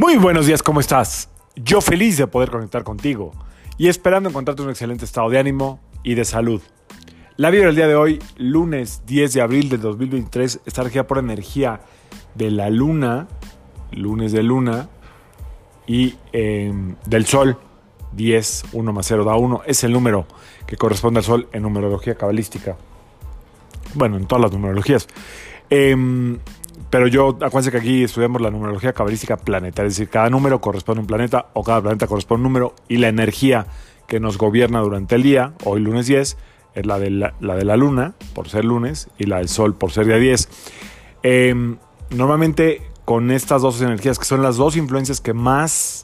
Muy buenos días, ¿cómo estás? Yo feliz de poder conectar contigo y esperando encontrarte un excelente estado de ánimo y de salud. La vida del día de hoy, lunes 10 de abril del 2023, está regida por energía de la luna, lunes de luna, y em, del sol, 10, 1 más 0 da 1, es el número que corresponde al sol en numerología cabalística. Bueno, en todas las numerologías. Em, pero yo, acuérdense que aquí estudiamos la numerología cabalística planetaria, es decir, cada número corresponde a un planeta o cada planeta corresponde a un número y la energía que nos gobierna durante el día, hoy lunes 10, es la de la, luna, por ser lunes, y la del sol, por ser día 10. Em, normalmente con estas dos energías, que son las dos influencias que más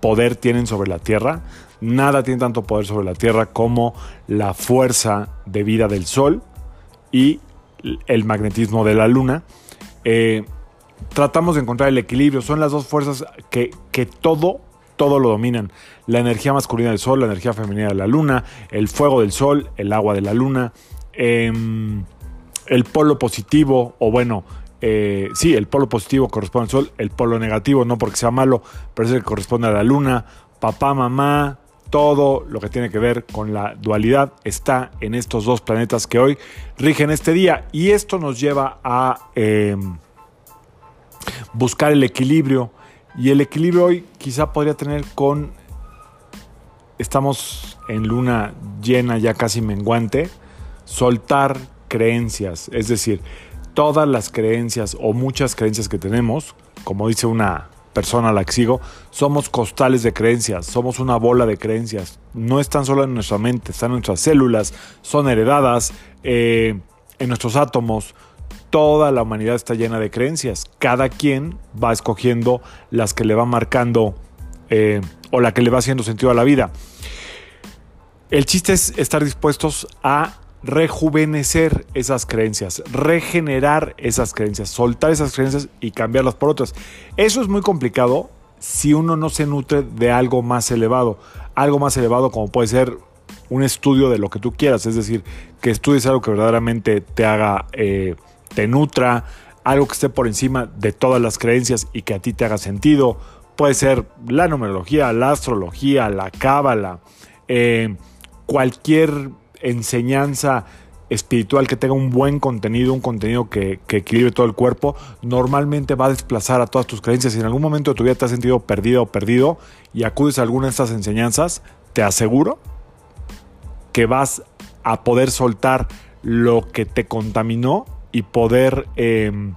poder tienen sobre la Tierra, nada tiene tanto poder sobre la Tierra como la fuerza de vida del sol y el magnetismo de la luna. Eh, tratamos de encontrar el equilibrio. Son las dos fuerzas que, que todo, todo lo dominan. La energía masculina del sol, la energía femenina de la luna, el fuego del sol, el agua de la luna, em, el polo positivo, o bueno, eh, sí, el polo positivo corresponde al sol, el polo negativo, no porque sea malo, pero es el que corresponde a la luna, papá, mamá, todo lo que tiene que ver con la dualidad está en estos dos planetas que hoy rigen este día. Y esto nos lleva a em, buscar el equilibrio. Y el equilibrio hoy quizá podría tener con... Estamos en luna llena ya casi menguante. Soltar creencias. Es decir, todas las creencias o muchas creencias que tenemos, como dice una persona a la que sigo, somos costales de creencias, somos una bola de creencias. No están solo en nuestra mente, están en nuestras células, son heredadas eh, en nuestros átomos. Toda la humanidad está llena de creencias. Cada quien va escogiendo las que le va marcando eh, o la que le va haciendo sentido a la vida. El chiste es estar dispuestos a rejuvenecer esas creencias, regenerar esas creencias, soltar esas creencias y cambiarlas por otras. Eso es muy complicado si uno no se nutre de algo más elevado. Algo más elevado como puede ser un estudio de lo que tú quieras, es decir, que estudies algo que verdaderamente te haga, eh, te nutra, algo que esté por encima de todas las creencias y que a ti te haga sentido. Puede ser la numerología, la astrología, la cábala, eh, cualquier enseñanza espiritual que tenga un buen contenido, un contenido que, equilibre todo el cuerpo, normalmente va a desplazar a todas tus creencias. Si en algún momento de tu vida te has sentido perdido o perdido y acudes a alguna de estas enseñanzas, te aseguro que vas a poder soltar lo que te contaminó y poder, em,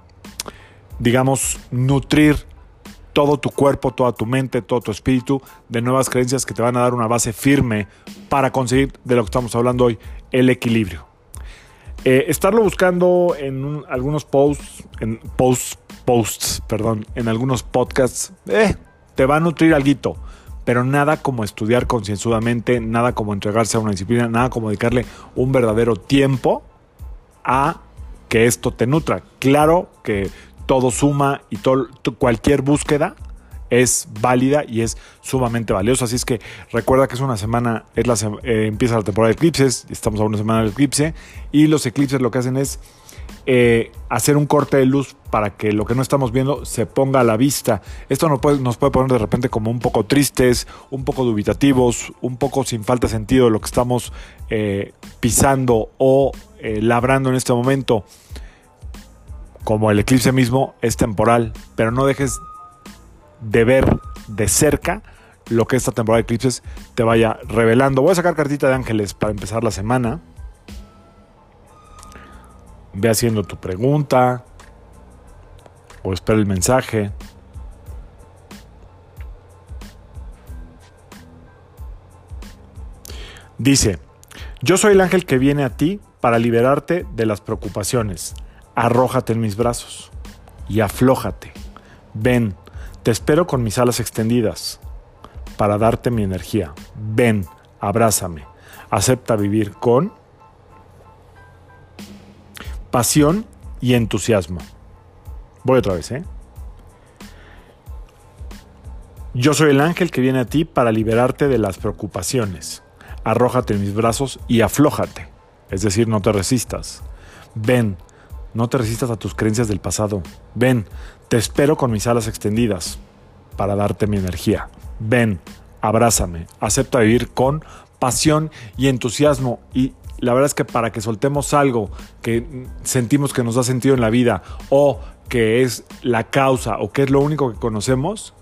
digamos, nutrir todo tu cuerpo, toda tu mente, todo tu espíritu de nuevas creencias que te van a dar una base firme para conseguir de lo que estamos hablando hoy, el equilibrio. Eh, estarlo buscando en algunos posts, en posts, posts, perdón, en algunos podcasts, eh, te va a nutrir algo, pero nada como estudiar concienzudamente, nada como entregarse a una disciplina, nada como dedicarle un verdadero tiempo a que esto te nutra. Claro que todo suma y todo, cualquier búsqueda es válida y es sumamente valiosa. Así es que recuerda que es una semana, es la, eh, empieza la temporada de eclipses, estamos a una semana del eclipse y los eclipses lo que hacen es eh, hacer un corte de luz para que lo que no estamos viendo se ponga a la vista. Esto nos puede, nos puede poner de repente como un poco tristes, un poco dubitativos, un poco sin falta de sentido de lo que estamos eh, pisando o labrando en este momento como el eclipse mismo, es temporal, pero no dejes de ver de cerca lo que esta temporada de eclipses te vaya revelando. Voy a sacar cartita de ángeles para empezar la semana. Ve haciendo tu pregunta o espera el mensaje. Dice, yo soy el ángel que viene a ti para liberarte de las preocupaciones arrójate en mis brazos y aflójate. Ven, te espero con mis alas extendidas para darte mi energía. Ven, abrázame. Acepta vivir con pasión y entusiasmo. Voy otra vez, ¿eh? Yo soy el ángel que viene a ti para liberarte de las preocupaciones. Arrójate en mis brazos y aflójate. Es decir, no te resistas. Ven, no te resistas a tus creencias del pasado. Ven, te espero con mis alas extendidas para darte mi energía. Ven, abrázame, acepta vivir con pasión y entusiasmo y la verdad es que para que soltemos algo que sentimos que nos da sentido en la vida o que es la causa o que es lo único que conocemos,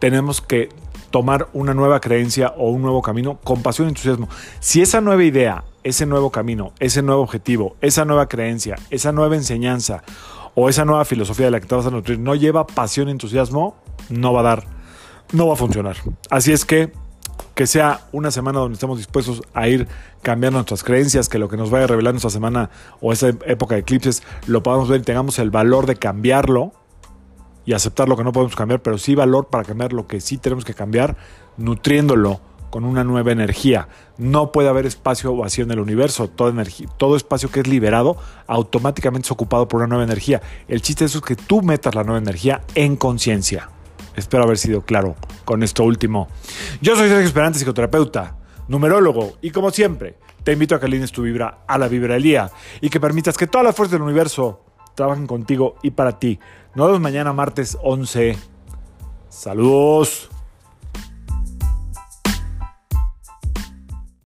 tenemos que tomar una nueva creencia o un nuevo camino con pasión y entusiasmo. Si esa nueva idea, ese nuevo camino, ese nuevo objetivo, esa nueva creencia, esa nueva enseñanza o esa nueva filosofía de la que te vas a nutrir no lleva pasión y entusiasmo, no va a dar, no va a funcionar. Así es que que sea una semana donde estemos dispuestos a ir cambiando nuestras creencias, que lo que nos vaya a revelar nuestra semana o esa época de eclipses lo podamos ver y tengamos el valor de cambiarlo y aceptar lo que no podemos cambiar, pero sí valor para cambiar lo que sí tenemos que cambiar, nutriéndolo con una nueva energía. No puede haber espacio vacío en el universo. Todo, todo espacio que es liberado automáticamente es ocupado por una nueva energía. El chiste es que tú metas la nueva energía en conciencia. Espero haber sido claro con esto último. Yo soy Sergio Esperante, psicoterapeuta, numerólogo, y como siempre, te invito a que alines tu vibra a la vibra del día y que permitas que todas las fuerzas del universo trabajen contigo y para ti. Nos vemos mañana martes 11. Saludos.